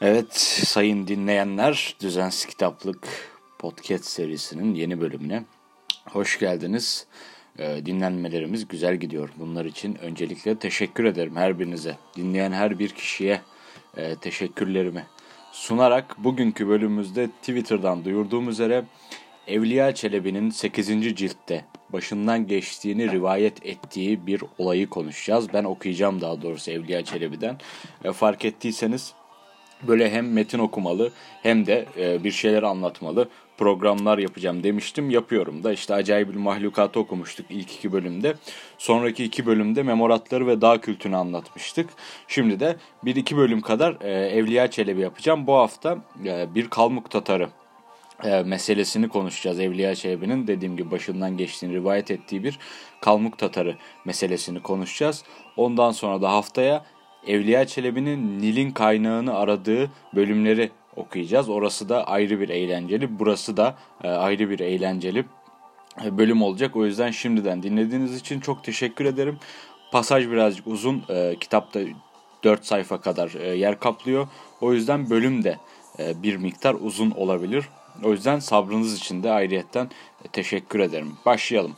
Evet sayın dinleyenler Düzensiz Kitaplık podcast serisinin yeni bölümüne hoş geldiniz. Ee, dinlenmelerimiz güzel gidiyor. Bunlar için öncelikle teşekkür ederim her birinize. Dinleyen her bir kişiye e, teşekkürlerimi sunarak bugünkü bölümümüzde Twitter'dan duyurduğum üzere Evliya Çelebi'nin 8. ciltte başından geçtiğini rivayet ettiği bir olayı konuşacağız. Ben okuyacağım daha doğrusu Evliya Çelebi'den. E, fark ettiyseniz böyle hem metin okumalı hem de e, bir şeyler anlatmalı programlar yapacağım demiştim. Yapıyorum da işte Acayip bir Mahlukatı okumuştuk ilk iki bölümde. Sonraki iki bölümde memoratları ve dağ kültünü anlatmıştık. Şimdi de bir iki bölüm kadar e, Evliya Çelebi yapacağım. Bu hafta e, bir Kalmuk Tatarı e, meselesini konuşacağız. Evliya Çelebi'nin dediğim gibi başından geçtiğini rivayet ettiği bir Kalmuk Tatarı meselesini konuşacağız. Ondan sonra da haftaya Evliya Çelebi'nin Nil'in kaynağını aradığı bölümleri okuyacağız. Orası da ayrı bir eğlenceli, burası da e, ayrı bir eğlenceli e, bölüm olacak. O yüzden şimdiden dinlediğiniz için çok teşekkür ederim. Pasaj birazcık uzun, kitapta 4 sayfa kadar yer kaplıyor. O yüzden bölüm de bir miktar uzun olabilir. O yüzden sabrınız için de ayrıyetten e, teşekkür ederim. Başlayalım.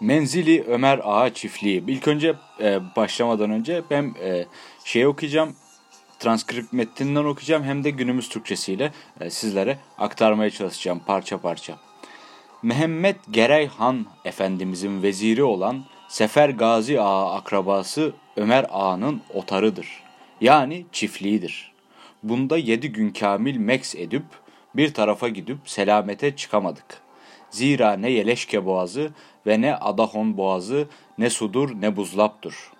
Menzili Ömer Ağa Çiftliği. İlk önce e, başlamadan önce ben e, şey okuyacağım. Transkript metninden okuyacağım hem de günümüz Türkçesiyle e, sizlere aktarmaya çalışacağım parça parça. Mehmet Gerey Han Efendimizin veziri olan Sefer Gazi Ağa akrabası Ömer Ağa'nın otarıdır. Yani çiftliğidir. Bunda yedi gün kamil meks edip bir tarafa gidip selamete çıkamadık. Zira ne Yeleşke boğazı ve ne Adahon boğazı ne sudur ne buzlaptur.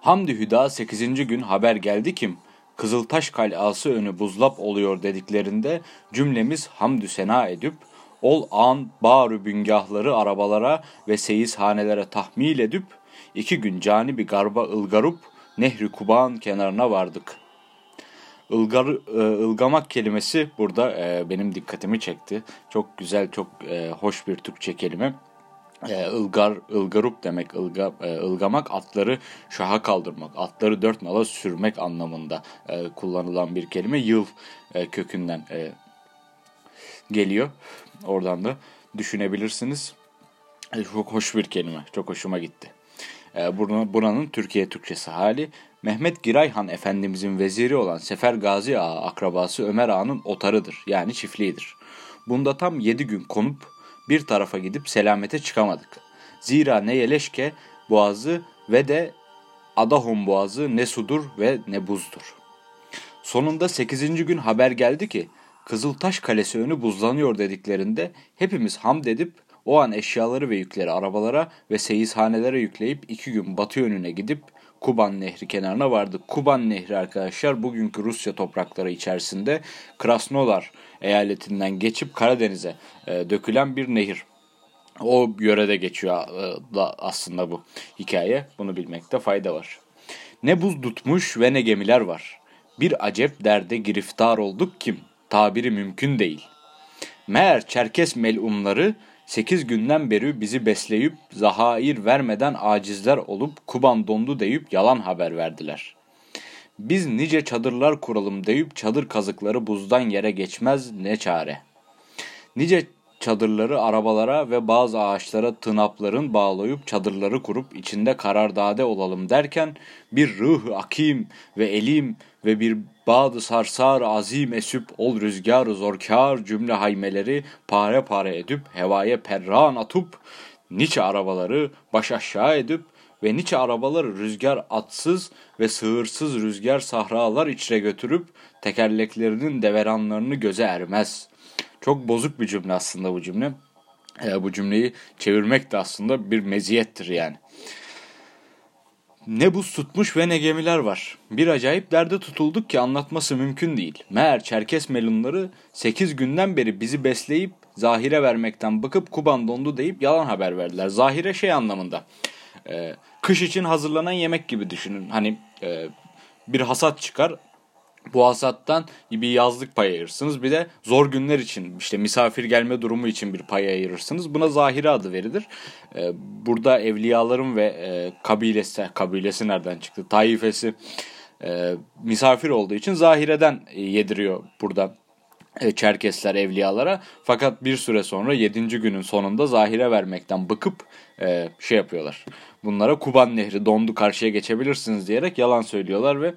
Hamdi Hüda 8. gün haber geldi kim? Kızıltaş kalası önü buzlap oluyor dediklerinde cümlemiz hamdü sena edip ol an bağrı büngahları arabalara ve seyizhanelere tahmil edip iki gün cani bir garba ılgarup nehri Kuban kenarına vardık. Ilgar, e, ılgamak kelimesi burada e, benim dikkatimi çekti. Çok güzel, çok e, hoş bir Türkçe kelime ılgar, ılgarup demek, ılga, ılgamak atları şaha kaldırmak, atları dört nala sürmek anlamında kullanılan bir kelime. Yıl kökünden geliyor. Oradan da düşünebilirsiniz. Çok hoş bir kelime, çok hoşuma gitti. Buranın Türkiye Türkçesi hali. Mehmet Girayhan Efendimizin veziri olan Sefer Gazi Ağa akrabası Ömer Ağa'nın otarıdır yani çiftliğidir. Bunda tam yedi gün konup bir tarafa gidip selamete çıkamadık. Zira ne Yeleşke boğazı ve de Adahon boğazı ne sudur ve ne buzdur. Sonunda 8. gün haber geldi ki Kızıltaş Kalesi önü buzlanıyor dediklerinde hepimiz hamd edip o an eşyaları ve yükleri arabalara ve seyizhanelere yükleyip iki gün batı yönüne gidip Kuban Nehri kenarına vardık. Kuban Nehri arkadaşlar bugünkü Rusya toprakları içerisinde Krasnodar eyaletinden geçip Karadeniz'e e, dökülen bir nehir. O yörede geçiyor e, da aslında bu hikaye. Bunu bilmekte fayda var. Ne buz tutmuş ve ne gemiler var. Bir acep derde giriftar olduk kim? Tabiri mümkün değil. Meğer Çerkes melumları sekiz günden beri bizi besleyip zahair vermeden acizler olup Kuban dondu deyip yalan haber verdiler. Biz nice çadırlar kuralım deyip çadır kazıkları buzdan yere geçmez ne çare. Nice çadırları arabalara ve bazı ağaçlara tınapların bağlayıp çadırları kurup içinde karardade olalım derken bir ruh akim ve elim ve bir bazı sarsar azim esüp ol rüzgar zorkar cümle haymeleri pare pare edip hevaya perran atıp nice arabaları baş aşağı edip ve nice arabaları rüzgar atsız ve sığırsız rüzgar sahralar içre götürüp tekerleklerinin deveranlarını göze ermez. Çok bozuk bir cümle aslında bu cümle. E, bu cümleyi çevirmek de aslında bir meziyettir yani. Ne buz tutmuş ve ne gemiler var. Bir acayip derde tutulduk ki anlatması mümkün değil. Meğer Çerkes melunları 8 günden beri bizi besleyip zahire vermekten bıkıp Kuban dondu deyip yalan haber verdiler. Zahire şey anlamında. E, kış için hazırlanan yemek gibi düşünün. Hani e, bir hasat çıkar bu hasattan bir yazlık pay ayırırsınız. Bir de zor günler için işte misafir gelme durumu için bir pay ayırırsınız. Buna zahire adı verilir. Ee, burada evliyaların ve e, kabilesi, kabilesi nereden çıktı? Taifesi e, misafir olduğu için zahireden yediriyor burada e, Çerkesler evliyalara. Fakat bir süre sonra 7. günün sonunda zahire vermekten bıkıp e, şey yapıyorlar. Bunlara Kuban Nehri dondu karşıya geçebilirsiniz diyerek yalan söylüyorlar ve e,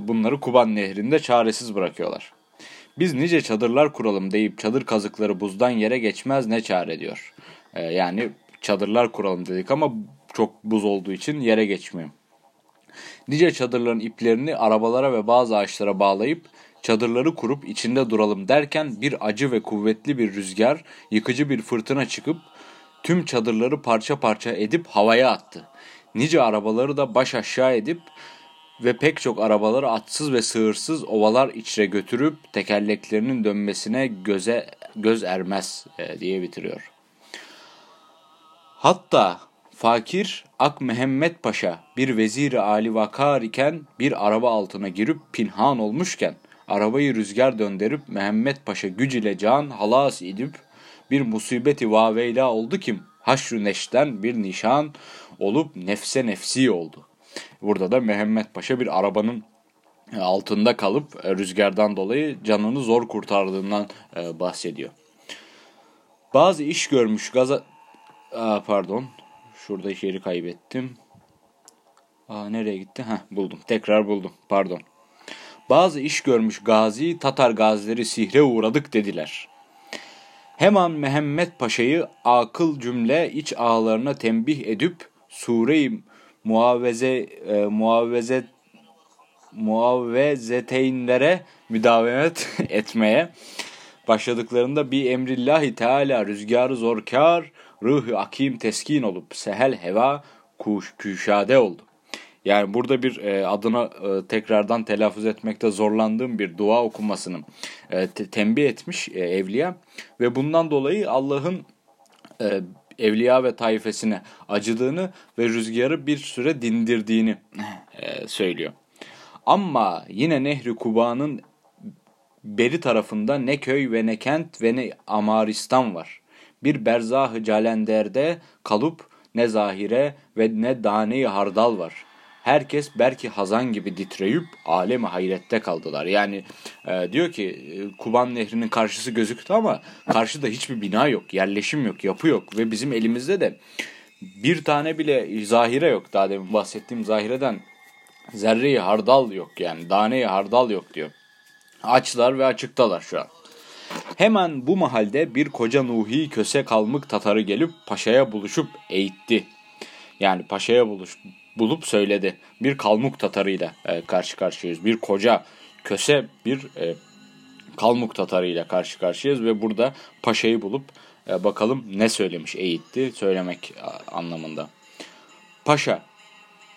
bunları Kuban Nehri'nde çaresiz bırakıyorlar. Biz nice çadırlar kuralım deyip çadır kazıkları buzdan yere geçmez ne çare diyor. E, yani çadırlar kuralım dedik ama çok buz olduğu için yere geçmiyor. Nice çadırların iplerini arabalara ve bazı ağaçlara bağlayıp çadırları kurup içinde duralım derken bir acı ve kuvvetli bir rüzgar, yıkıcı bir fırtına çıkıp tüm çadırları parça parça edip havaya attı. Nice arabaları da baş aşağı edip ve pek çok arabaları atsız ve sığırsız ovalar içre götürüp tekerleklerinin dönmesine göze göz ermez e, diye bitiriyor. Hatta fakir Ak Mehmet Paşa bir veziri Ali Vakar iken bir araba altına girip pinhan olmuşken arabayı rüzgar döndürüp Mehmet Paşa güc ile can halas edip bir musibeti vaveyla oldu kim haşru neşten bir nişan olup nefse nefsi oldu. Burada da Mehmet Paşa bir arabanın e, altında kalıp e, rüzgardan dolayı canını zor kurtardığından e, bahsediyor. Bazı iş görmüş gaza... Aa, pardon. Şurada yeri kaybettim. Aa, nereye gitti? Heh, buldum. Tekrar buldum. Pardon. Bazı iş görmüş gazi Tatar gazileri sihre uğradık dediler. Hemen Mehmet Paşa'yı akıl cümle iç ağlarına tembih edip sure-i muavveze e, muavvezet muavvezeteynlere müdavemet etmeye başladıklarında bir emrillahi teala rüzgarı zorkar, ruhu akim teskin olup sehel heva kuş, küşade oldu. Yani burada bir e, adına e, tekrardan telaffuz etmekte zorlandığım bir dua okumasını e, te, tembih etmiş e, evliya ve bundan dolayı Allah'ın e, evliya ve taifesine acıdığını ve rüzgarı bir süre dindirdiğini e, söylüyor. Ama yine Nehri Kuba'nın beri tarafında ne köy ve ne kent ve ne amaristan var. Bir berzah-ı calenderde kalıp ne zahire ve ne dane hardal var herkes belki hazan gibi titreyip alemi hayrette kaldılar. Yani e, diyor ki e, Kuban Nehri'nin karşısı gözüktü ama karşıda hiçbir bina yok, yerleşim yok, yapı yok ve bizim elimizde de bir tane bile zahire yok. Daha demin bahsettiğim zahireden zerreyi hardal yok yani daneyi hardal yok diyor. Açlar ve açıktalar şu an. Hemen bu mahalde bir koca Nuhi köse kalmık Tatarı gelip paşaya buluşup eğitti. Yani paşaya buluş, bulup söyledi. Bir Kalmuk Tatarıyla e, karşı karşıyayız. Bir koca köse bir e, Kalmuk Tatarıyla karşı karşıyayız ve burada paşayı bulup e, bakalım ne söylemiş eğitti söylemek anlamında. Paşa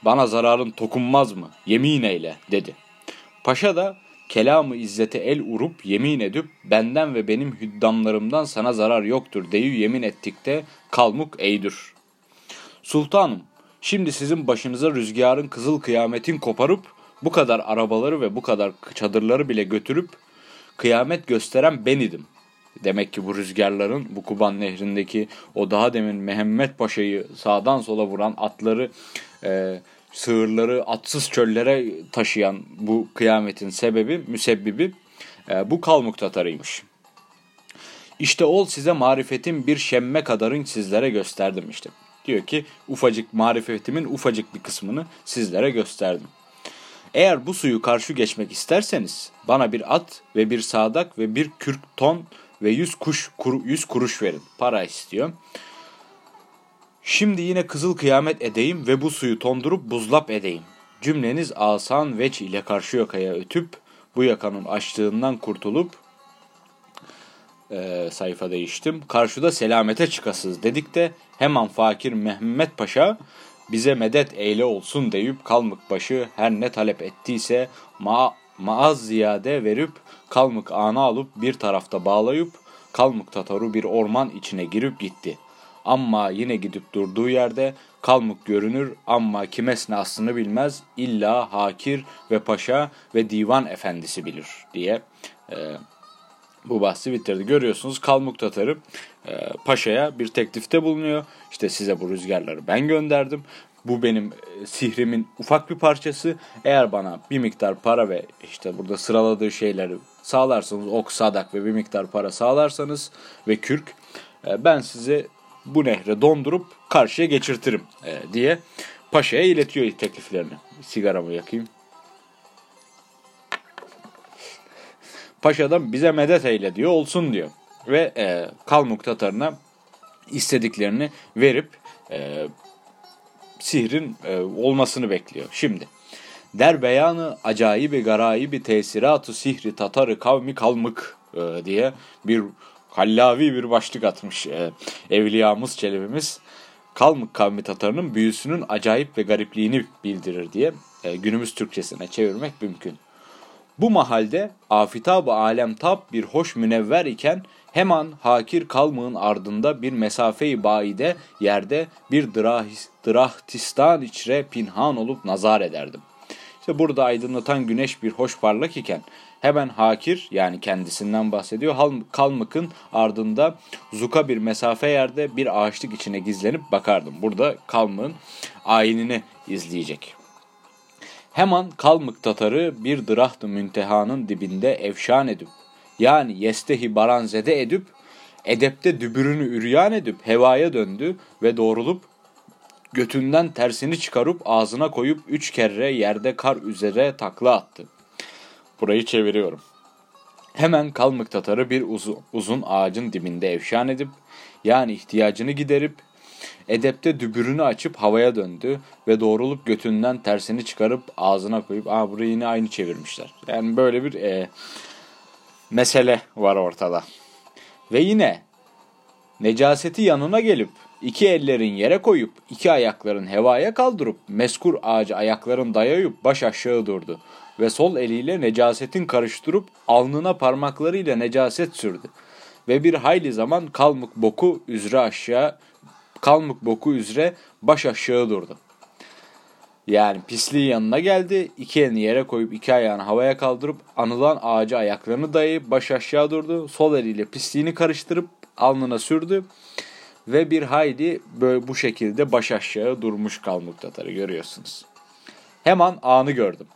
bana zararın tokunmaz mı yemin eyle dedi. Paşa da kelamı izzete el urup yemin edip benden ve benim hüddamlarımdan sana zarar yoktur deyü yemin ettikte kalmuk eydür. Sultanım Şimdi sizin başınıza rüzgarın kızıl kıyametin koparıp bu kadar arabaları ve bu kadar çadırları bile götürüp kıyamet gösteren ben idim. Demek ki bu rüzgarların bu Kuban Nehri'ndeki o daha demin Mehmet Paşa'yı sağdan sola vuran atları, e, sığırları atsız çöllere taşıyan bu kıyametin sebebi, müsebbibi e, bu Kalmuk Tatarıymış. İşte ol size marifetin bir şemme kadarın sizlere gösterdim işte. Diyor ki ufacık marifetimin ufacık bir kısmını sizlere gösterdim. Eğer bu suyu karşı geçmek isterseniz bana bir at ve bir sadak ve bir kürk ton ve yüz kuş kur, yüz kuruş verin. Para istiyor. Şimdi yine kızıl kıyamet edeyim ve bu suyu tondurup buzlap edeyim. Cümleniz asan veç ile karşı yakaya ötüp bu yakanın açlığından kurtulup e, sayfa değiştim. Karşıda selamete çıkasız dedik de hemen fakir Mehmet Paşa bize medet eyle olsun deyip kalmık başı her ne talep ettiyse ma maaz ziyade verip kalmık ana alıp bir tarafta bağlayıp kalmık tataru bir orman içine girip gitti. Ama yine gidip durduğu yerde kalmuk görünür ama kimesine aslını bilmez illa hakir ve paşa ve divan efendisi bilir diye e, bu bahsi bitirdi. Görüyorsunuz Kalmuk Tatarı e, paşaya bir teklifte bulunuyor. İşte size bu rüzgarları ben gönderdim. Bu benim e, sihrimin ufak bir parçası. Eğer bana bir miktar para ve işte burada sıraladığı şeyleri sağlarsanız ok, sadak ve bir miktar para sağlarsanız ve kürk e, ben size bu nehre dondurup karşıya geçirtirim e, diye paşaya iletiyor tekliflerini. Sigaramı yakayım. Paşadan bize medet eyle diyor olsun diyor. Ve e, Kalmuk Tatarına istediklerini verip e, sihrin e, olmasını bekliyor. Şimdi der beyanı acayibi garayibi tesiratı sihri tatarı kavmi kalmık e, diye bir kallavi bir başlık atmış e, evliyamız çelebimiz. Kalmık kavmi Tatarının büyüsünün acayip ve garipliğini bildirir diye e, günümüz Türkçesine çevirmek mümkün. Bu mahalde afitab-ı alem tab bir hoş münevver iken hemen hakir kalmığın ardında bir mesafe-i baide yerde bir drahis, drahtistan içre pinhan olup nazar ederdim. İşte burada aydınlatan güneş bir hoş parlak iken hemen hakir yani kendisinden bahsediyor. Kalmık'ın ardında zuka bir mesafe yerde bir ağaçlık içine gizlenip bakardım. Burada Kalmık'ın ayinini izleyecek. Hemen Kalmık Tatarı bir dıraht müntehanın dibinde evşan edip yani yestehi baranzede edip edepte dübürünü üryan edip hevaya döndü ve doğrulup götünden tersini çıkarıp ağzına koyup üç kere yerde kar üzere takla attı. Burayı çeviriyorum. Hemen Kalmık Tatarı bir uzun, uzun ağacın dibinde evşan edip yani ihtiyacını giderip edepte dübürünü açıp havaya döndü ve doğrulup götünden tersini çıkarıp ağzına koyup aa burayı yine aynı çevirmişler. Yani böyle bir e, mesele var ortada. Ve yine necaseti yanına gelip iki ellerin yere koyup iki ayakların hevaya kaldırıp meskur ağacı ayakların dayayıp baş aşağı durdu ve sol eliyle necasetin karıştırıp alnına parmaklarıyla necaset sürdü. Ve bir hayli zaman kalmık boku üzere aşağı kalmık boku üzere baş aşağı durdu. Yani pisliği yanına geldi. iki elini yere koyup iki ayağını havaya kaldırıp anılan ağaca ayaklarını dayayıp baş aşağı durdu. Sol eliyle pisliğini karıştırıp alnına sürdü. Ve bir hayli böyle bu şekilde baş aşağı durmuş kalmık Tatarı görüyorsunuz. Hemen anı gördüm.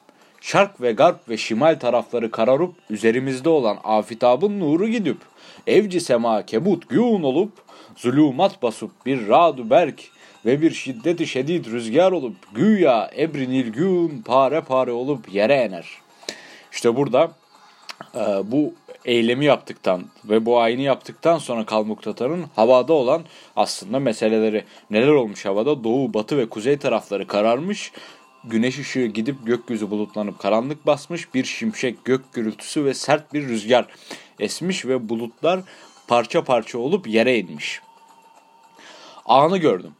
Şark ve garp ve şimal tarafları kararıp üzerimizde olan afitabın nuru gidip evci sema kebut gün olup zulümat basıp bir radu berk ve bir şiddeti şedid rüzgar olup güya ebrinil gün pare pare olup yere ener. İşte burada e, bu eylemi yaptıktan ve bu ayini yaptıktan sonra Kalmuk Tatar'ın havada olan aslında meseleleri neler olmuş havada doğu, batı ve kuzey tarafları kararmış güneş ışığı gidip gökyüzü bulutlanıp karanlık basmış bir şimşek gök gürültüsü ve sert bir rüzgar esmiş ve bulutlar parça parça olup yere inmiş. Anı gördüm.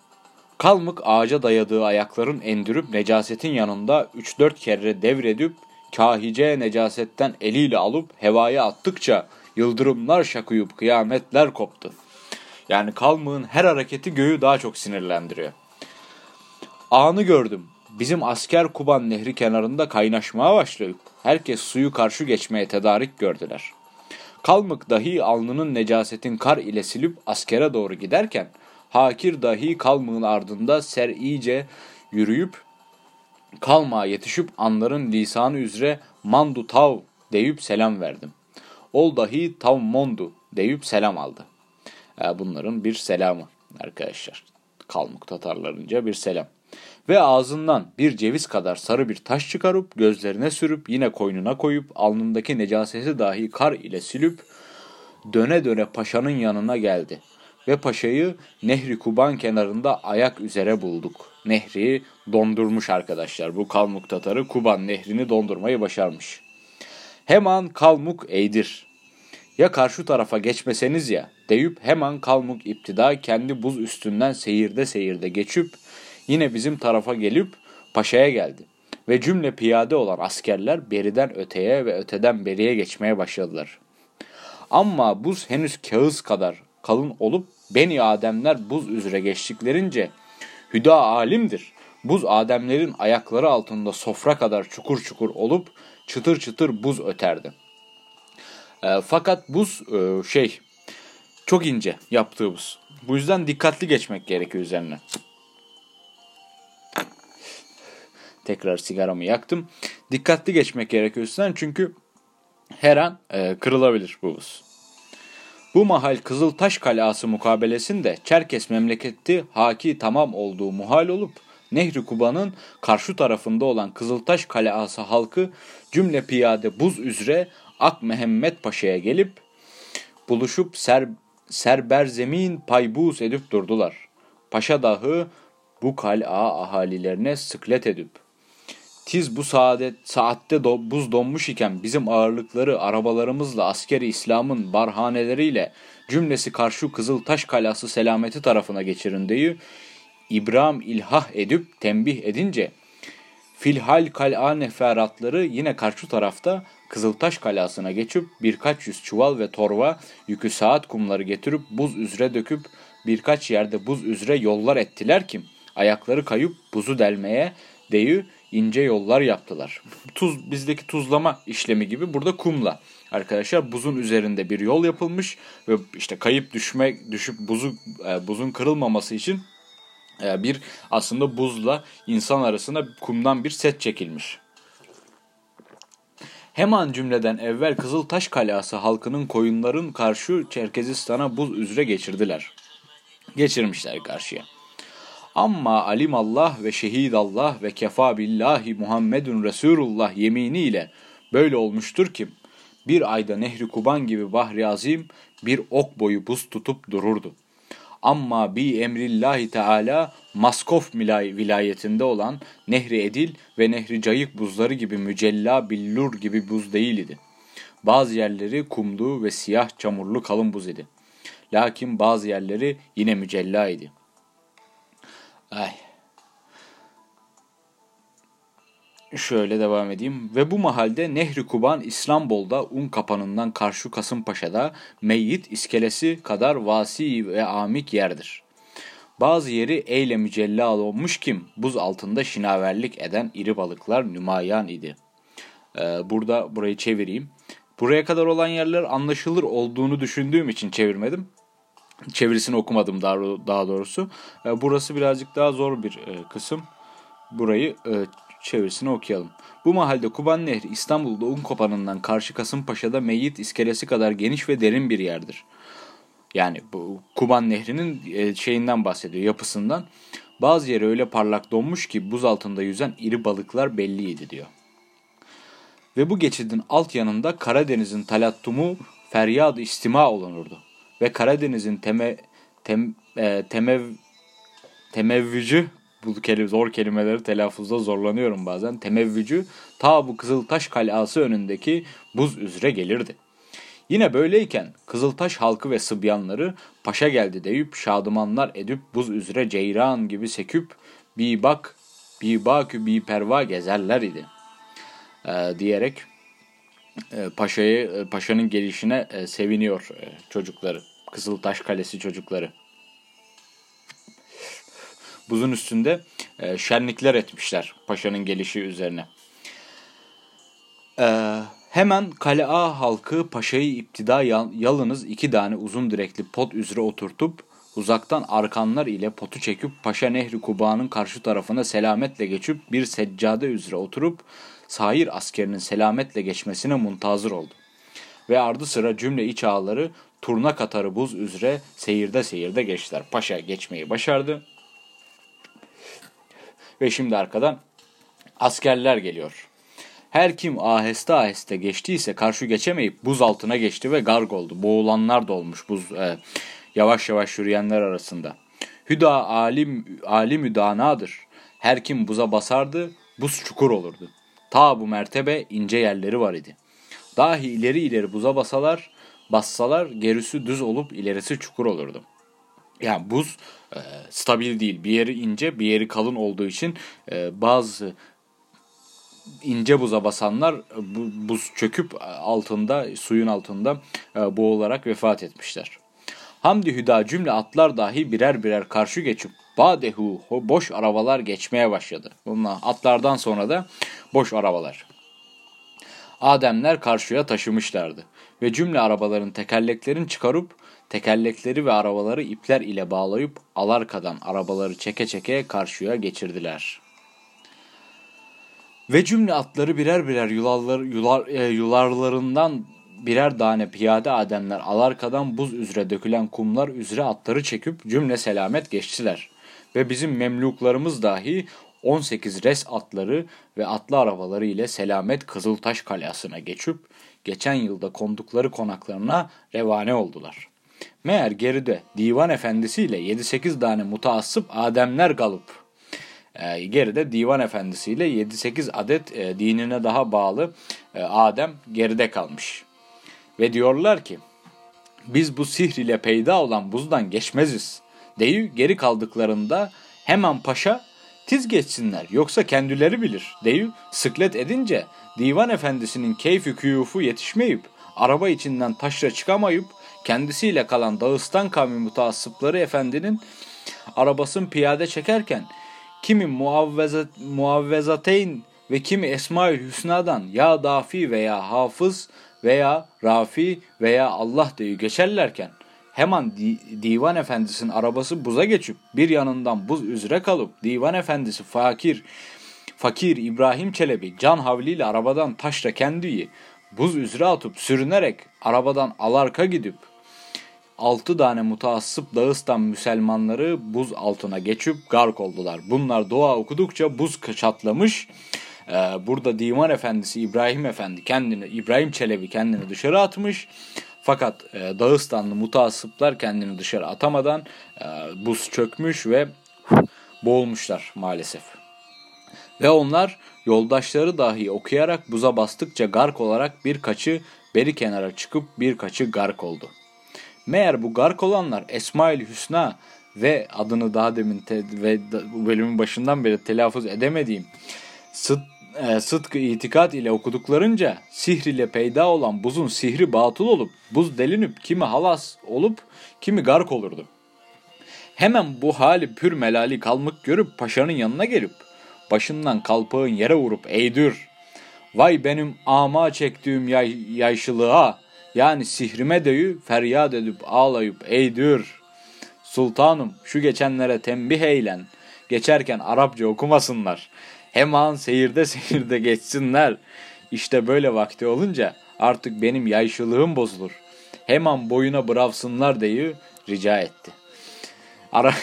Kalmık ağaca dayadığı ayakların endürüp necasetin yanında 3-4 kere devredip kahice necasetten eliyle alıp hevaya attıkça yıldırımlar şakuyup kıyametler koptu. Yani kalmığın her hareketi göğü daha çok sinirlendiriyor. Anı gördüm. Bizim asker Kuban Nehri kenarında kaynaşmaya başladık. Herkes suyu karşı geçmeye tedarik gördüler. Kalmık dahi alnının necasetin kar ile silip askere doğru giderken Hakir dahi kalmığın ardında ser iyice yürüyüp kalma yetişip anların lisanı üzere mandu tav deyip selam verdim. Ol dahi tav mondu deyip selam aldı. Bunların bir selamı arkadaşlar. Kalmık Tatarlarınca bir selam. Ve ağzından bir ceviz kadar sarı bir taş çıkarıp gözlerine sürüp yine koynuna koyup alnındaki necaseti dahi kar ile silip döne döne paşanın yanına geldi ve paşayı Nehri Kuban kenarında ayak üzere bulduk. Nehri dondurmuş arkadaşlar. Bu Kalmuk Tatarı Kuban nehrini dondurmayı başarmış. Hemen Kalmuk eydir. Ya karşı tarafa geçmeseniz ya deyip hemen Kalmuk iptida kendi buz üstünden seyirde seyirde geçip yine bizim tarafa gelip paşaya geldi. Ve cümle piyade olan askerler beriden öteye ve öteden beriye geçmeye başladılar. Ama buz henüz kağıt kadar kalın olup Beni Ademler buz üzere geçtiklerince Hüda alimdir. Buz Ademlerin ayakları altında sofra kadar çukur çukur olup çıtır çıtır buz öterdi. E, fakat buz e, şey çok ince yaptığı buz. Bu yüzden dikkatli geçmek gerekiyor üzerine. Tekrar sigaramı yaktım. Dikkatli geçmek gerekiyor üstünden çünkü her an e, kırılabilir bu buz. Bu mahal Kızıltaş Kalası mukabelesinde Çerkes memleketi haki tamam olduğu muhal olup Nehri Kuba'nın karşı tarafında olan Kızıltaş Kalası halkı cümle piyade buz üzere Ak Mehmet Paşa'ya gelip buluşup ser, serberzemin paybuz edip durdular. Paşa dahi bu kal'a ahalilerine sıklet edip Tiz bu saadet, saatte do, buz donmuş iken bizim ağırlıkları arabalarımızla askeri İslam'ın barhaneleriyle cümlesi karşı Kızıltaş Kalası selameti tarafına geçirindeyi İbrahim ilhah edip tembih edince filhal kal'a neferatları yine karşı tarafta Kızıltaş Kalası'na geçip birkaç yüz çuval ve torva yükü saat kumları getirip buz üzere döküp birkaç yerde buz üzere yollar ettiler ki ayakları kayıp buzu delmeye deyü ince yollar yaptılar. Tuz bizdeki tuzlama işlemi gibi burada kumla. Arkadaşlar buzun üzerinde bir yol yapılmış ve işte kayıp düşme düşüp buzu e, buzun kırılmaması için e, bir aslında buzla insan arasında kumdan bir set çekilmiş. Hemen cümleden evvel Kızıltaş Kalası halkının koyunların karşı Çerkezistan'a buz üzere geçirdiler. Geçirmişler karşıya. Amma alimallah ve şehidallah ve kefa billahi Muhammedun Resulullah yeminiyle böyle olmuştur ki bir ayda Nehri Kuban gibi Bahri Azim bir ok boyu buz tutup dururdu. Amma bi emrillahi teala Maskof vilayetinde olan Nehri Edil ve Nehri Cayık buzları gibi mücella billur gibi buz değil idi. Bazı yerleri kumlu ve siyah çamurlu kalın buz idi. Lakin bazı yerleri yine mücella idi. Ay. Şöyle devam edeyim. Ve bu mahalde Nehri Kuban İstanbul'da un kapanından karşı Kasımpaşa'da meyyit iskelesi kadar vasi ve amik yerdir. Bazı yeri eyle mücella olmuş kim buz altında şinaverlik eden iri balıklar nümayan idi. Ee, burada burayı çevireyim. Buraya kadar olan yerler anlaşılır olduğunu düşündüğüm için çevirmedim. Çevirisini okumadım daha, daha doğrusu. Ee, burası birazcık daha zor bir e, kısım. Burayı e, çevirisini okuyalım. Bu mahalde Kuban Nehri İstanbul'da Unkopanı'ndan karşı Kasımpaşa'da Meyyit iskelesi kadar geniş ve derin bir yerdir. Yani bu Kuban Nehri'nin e, şeyinden bahsediyor, yapısından. Bazı yeri öyle parlak donmuş ki buz altında yüzen iri balıklar belliydi diyor. Ve bu geçidin alt yanında Karadeniz'in talattumu feryad istima olunurdu. Ve Karadeniz'in teme, tem, e, temev, temevvücü bu kelime, zor kelimeleri telaffuzda zorlanıyorum bazen. Temevvücü ta bu Kızıltaş kalası önündeki buz üzere gelirdi. Yine böyleyken Kızıltaş halkı ve sıbyanları paşa geldi deyip şadımanlar edip buz üzere ceyran gibi seküp bir bak bir bakü bir perva gezerler idi. Ee, diyerek e, paşayı e, paşanın gelişine e, seviniyor e, çocukları. Kızıltaş Kalesi çocukları. Buzun üstünde e, şenlikler etmişler paşanın gelişi üzerine. Eee Hemen Kale A halkı paşayı iptida yalınız iki tane uzun direkli pot üzere oturtup uzaktan arkanlar ile potu çekip Paşa Nehri Kuba'nın karşı tarafına selametle geçip bir seccade üzere oturup sahir askerinin selametle geçmesine muntazır oldu. Ve ardı sıra cümle iç ağları turna katarı buz üzere seyirde seyirde geçtiler. Paşa geçmeyi başardı. Ve şimdi arkadan askerler geliyor. Her kim aheste aheste geçtiyse karşı geçemeyip buz altına geçti ve garg oldu. Boğulanlar da olmuş buz e, yavaş yavaş yürüyenler arasında. Hüda alim alim müdanadır. Her kim buza basardı buz çukur olurdu. Ta bu mertebe ince yerleri var idi. Dahi ileri ileri buza basalar, bassalar gerisi düz olup ilerisi çukur olurdu. Yani buz e, stabil değil. Bir yeri ince, bir yeri kalın olduğu için e, bazı ince buza basanlar buz çöküp altında suyun altında e, boğularak vefat etmişler. Hamdi hüda cümle atlar dahi birer birer karşı geçip badehu boş arabalar geçmeye başladı. Bunlar atlardan sonra da boş arabalar. Ademler karşıya taşımışlardı ve cümle arabaların tekerleklerini çıkarıp tekerlekleri ve arabaları ipler ile bağlayıp alarkadan arabaları çeke çeke karşıya geçirdiler. Ve cümle atları birer birer yularlar, yular, e, yularlarından birer tane piyade ademler alarkadan buz üzere dökülen kumlar üzere atları çekip cümle selamet geçtiler. Ve bizim memluklarımız dahi 18 res atları ve atlı arabaları ile Selamet Kızıltaş Kalası'na geçip geçen yılda kondukları konaklarına revane oldular. Meğer geride divan efendisiyle 7-8 tane mutaassıp ademler galıp e, geride divan efendisiyle 7-8 adet e, dinine daha bağlı e, Adem geride kalmış. Ve diyorlar ki biz bu sihr ile peyda olan buzdan geçmeziz. Deyü geri kaldıklarında hemen paşa tiz geçsinler yoksa kendileri bilir. Deyü sıklet edince divan efendisinin keyfi küyufu yetişmeyip araba içinden taşra çıkamayıp kendisiyle kalan Dağıstan kavmi mutaassıpları efendinin arabasını piyade çekerken kimi muavvezat, muavvezateyn ve kimi Esma-ül Hüsna'dan ya dafi veya hafız veya rafi veya Allah diye geçerlerken hemen di divan efendisinin arabası buza geçip bir yanından buz üzere kalıp divan efendisi fakir fakir İbrahim Çelebi can havliyle arabadan taşra kendiyi buz üzere atıp sürünerek arabadan alarka gidip altı tane mutaassıp Dağıstan Müselmanları buz altına geçip gark oldular. Bunlar dua okudukça buz çatlamış. Ee, burada Divan Efendisi İbrahim Efendi kendini, İbrahim Çelebi kendini dışarı atmış. Fakat e, Dağıstanlı mutaassıplar kendini dışarı atamadan e, buz çökmüş ve boğulmuşlar maalesef. Ve onlar yoldaşları dahi okuyarak buza bastıkça gark olarak birkaçı beri kenara çıkıp birkaçı gark oldu. Meğer bu gark olanlar Esmail Hüsna ve adını daha demin ve bölümün başından beri telaffuz edemediğim sıt, e, sıdkı itikat ile okuduklarınca sihr ile peyda olan buzun sihri batıl olup buz delinip kimi halas olup kimi gark olurdu. Hemen bu hali pür melali kalmak görüp paşanın yanına gelip başından kalpağın yere vurup eğdir. Vay benim ama çektiğim yay, yayşılığa yani sihrime deyü feryat edip ağlayıp eğdir. Sultanım şu geçenlere tembih eylen. Geçerken Arapça okumasınlar. Hemen seyirde seyirde geçsinler. İşte böyle vakti olunca artık benim yayşılığım bozulur. Hemen boyuna bıravsınlar deyü rica etti. Ara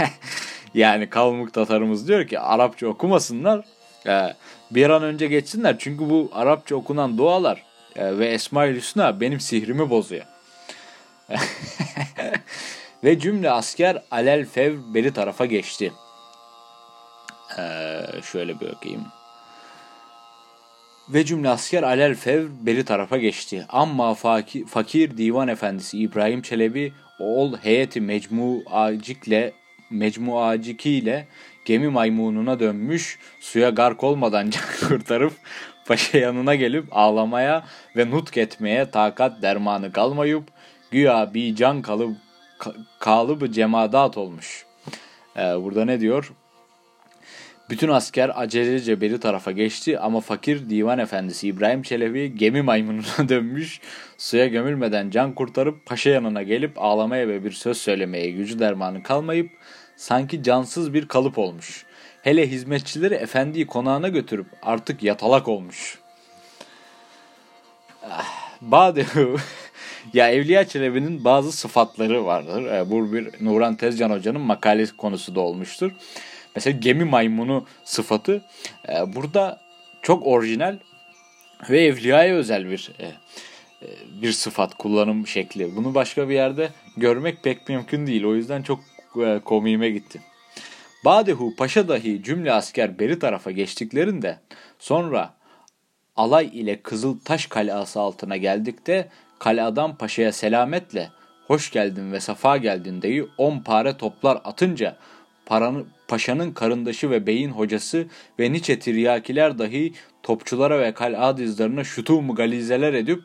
yani Kalmuk Tatarımız diyor ki Arapça okumasınlar. Ee, bir an önce geçsinler. Çünkü bu Arapça okunan dualar e, ve Esma-ül Hüsna benim sihrimi bozuyor. ve cümle asker alel fev beri tarafa geçti. Ee, şöyle bir bakayım. Ve cümle asker alel fev beri tarafa geçti. Amma fakir, fakir divan efendisi İbrahim Çelebi oğul heyeti mecmuacikle mecmuacikiyle gemi maymununa dönmüş suya gark olmadan can kurtarıp paşa yanına gelip ağlamaya ve nutk etmeye takat dermanı kalmayıp güya bir can kalıp kalıbı cemadat olmuş. Ee, burada ne diyor? Bütün asker acelece beri tarafa geçti ama fakir divan efendisi İbrahim Çelebi gemi maymununa dönmüş, suya gömülmeden can kurtarıp paşa yanına gelip ağlamaya ve bir söz söylemeye gücü dermanı kalmayıp sanki cansız bir kalıp olmuş. Hele hizmetçileri efendiyi konağına götürüp artık yatalak olmuş. Ah, Badehu ya Evliya Çelebi'nin bazı sıfatları vardır. Ee, bu bir Nuran Tezcan Hoca'nın makalesi konusu da olmuştur. Mesela gemi maymunu sıfatı e, burada çok orijinal ve evliyaya özel bir e, e, bir sıfat kullanım şekli. Bunu başka bir yerde görmek pek mümkün değil. O yüzden çok e, komiğime gitti. Badehu Paşa dahi cümle asker beri tarafa geçtiklerinde sonra alay ile Kızıl Taş Kalası altına geldikte kaladan paşaya selametle hoş geldin ve safa geldin deyi on pare toplar atınca paranı, paşanın karındaşı ve beyin hocası ve niçe tiryakiler dahi topçulara ve kal'a dizlerine şutum galizeler edip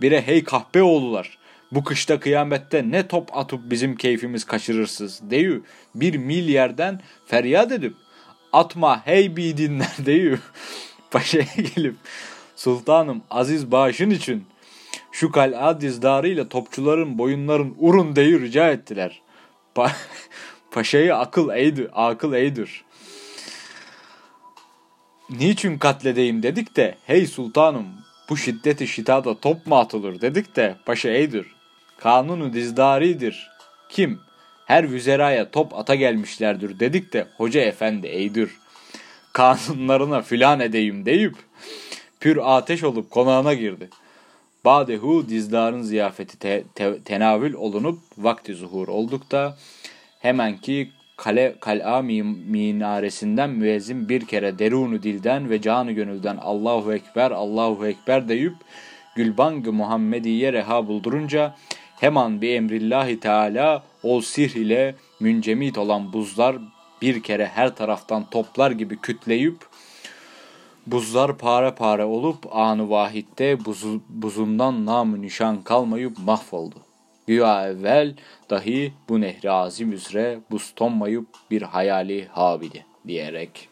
bire hey kahpe oğlular Bu kışta kıyamette ne top atıp bizim keyfimiz kaçırırsız deyü bir mil yerden feryat edip atma hey bidinler deyü paşaya gelip sultanım aziz bağışın için şu kal'a dizdarıyla topçuların boyunların urun deyü rica ettiler. Pa paşayı akıl eydir, akıl eydir. Niçin katledeyim dedik de hey sultanım bu şiddeti şitada top mu atılır dedik de paşa eydir. Kanunu dizdaridir. Kim? Her vüzeraya top ata gelmişlerdir dedik de hoca efendi eydir. Kanunlarına filan edeyim deyip pür ateş olup konağına girdi. Badehu dizdarın ziyafeti te, te, tenavül olunup vakti zuhur oldukta hemenki kale kal'a minaresinden müezzin bir kere derunu dilden ve canı gönülden Allahu Ekber Allahu Ekber deyip Gülbangı Muhammediye reha buldurunca hemen bir emrillahi teala ol sihr ile müncemit olan buzlar bir kere her taraftan toplar gibi kütleyip buzlar pare pare olup anı vahitte buzu, buzundan namı nişan kalmayıp mahvoldu. Güya evvel dahi bu nehri azim üzere buz tonmayıp bir hayali habidi diyerek.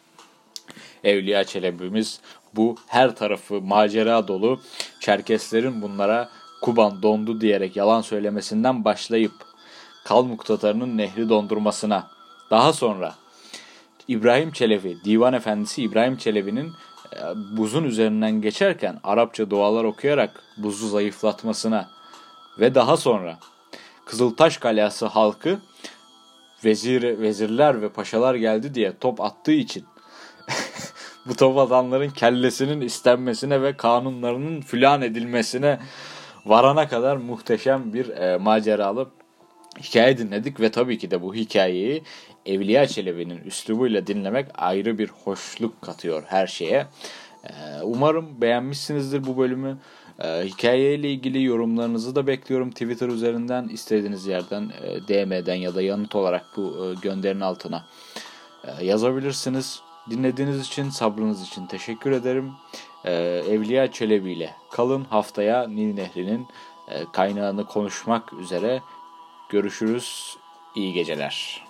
Evliya Çelebi'miz bu her tarafı macera dolu Çerkeslerin bunlara Kuban dondu diyerek yalan söylemesinden başlayıp Kalmuk Tatarının nehri dondurmasına daha sonra İbrahim Çelebi, Divan Efendisi İbrahim Çelebi'nin e, buzun üzerinden geçerken Arapça dualar okuyarak buzu zayıflatmasına ve daha sonra Kızıltaş Kalası halkı vezir, vezirler ve paşalar geldi diye top attığı için bu top atanların kellesinin istenmesine ve kanunlarının filan edilmesine varana kadar muhteşem bir e, maceralı hikaye dinledik ve tabii ki de bu hikayeyi Evliya Çelebi'nin üslubuyla dinlemek ayrı bir hoşluk katıyor her şeye. E, umarım beğenmişsinizdir bu bölümü. E, hikayeyle ilgili yorumlarınızı da bekliyorum Twitter üzerinden istediğiniz yerden e, DM'den ya da yanıt olarak bu e, gönderinin altına e, yazabilirsiniz. Dinlediğiniz için, sabrınız için teşekkür ederim. E, Evliya Çelebi ile kalın haftaya Nil Nehri'nin kaynağını konuşmak üzere görüşürüz. İyi geceler.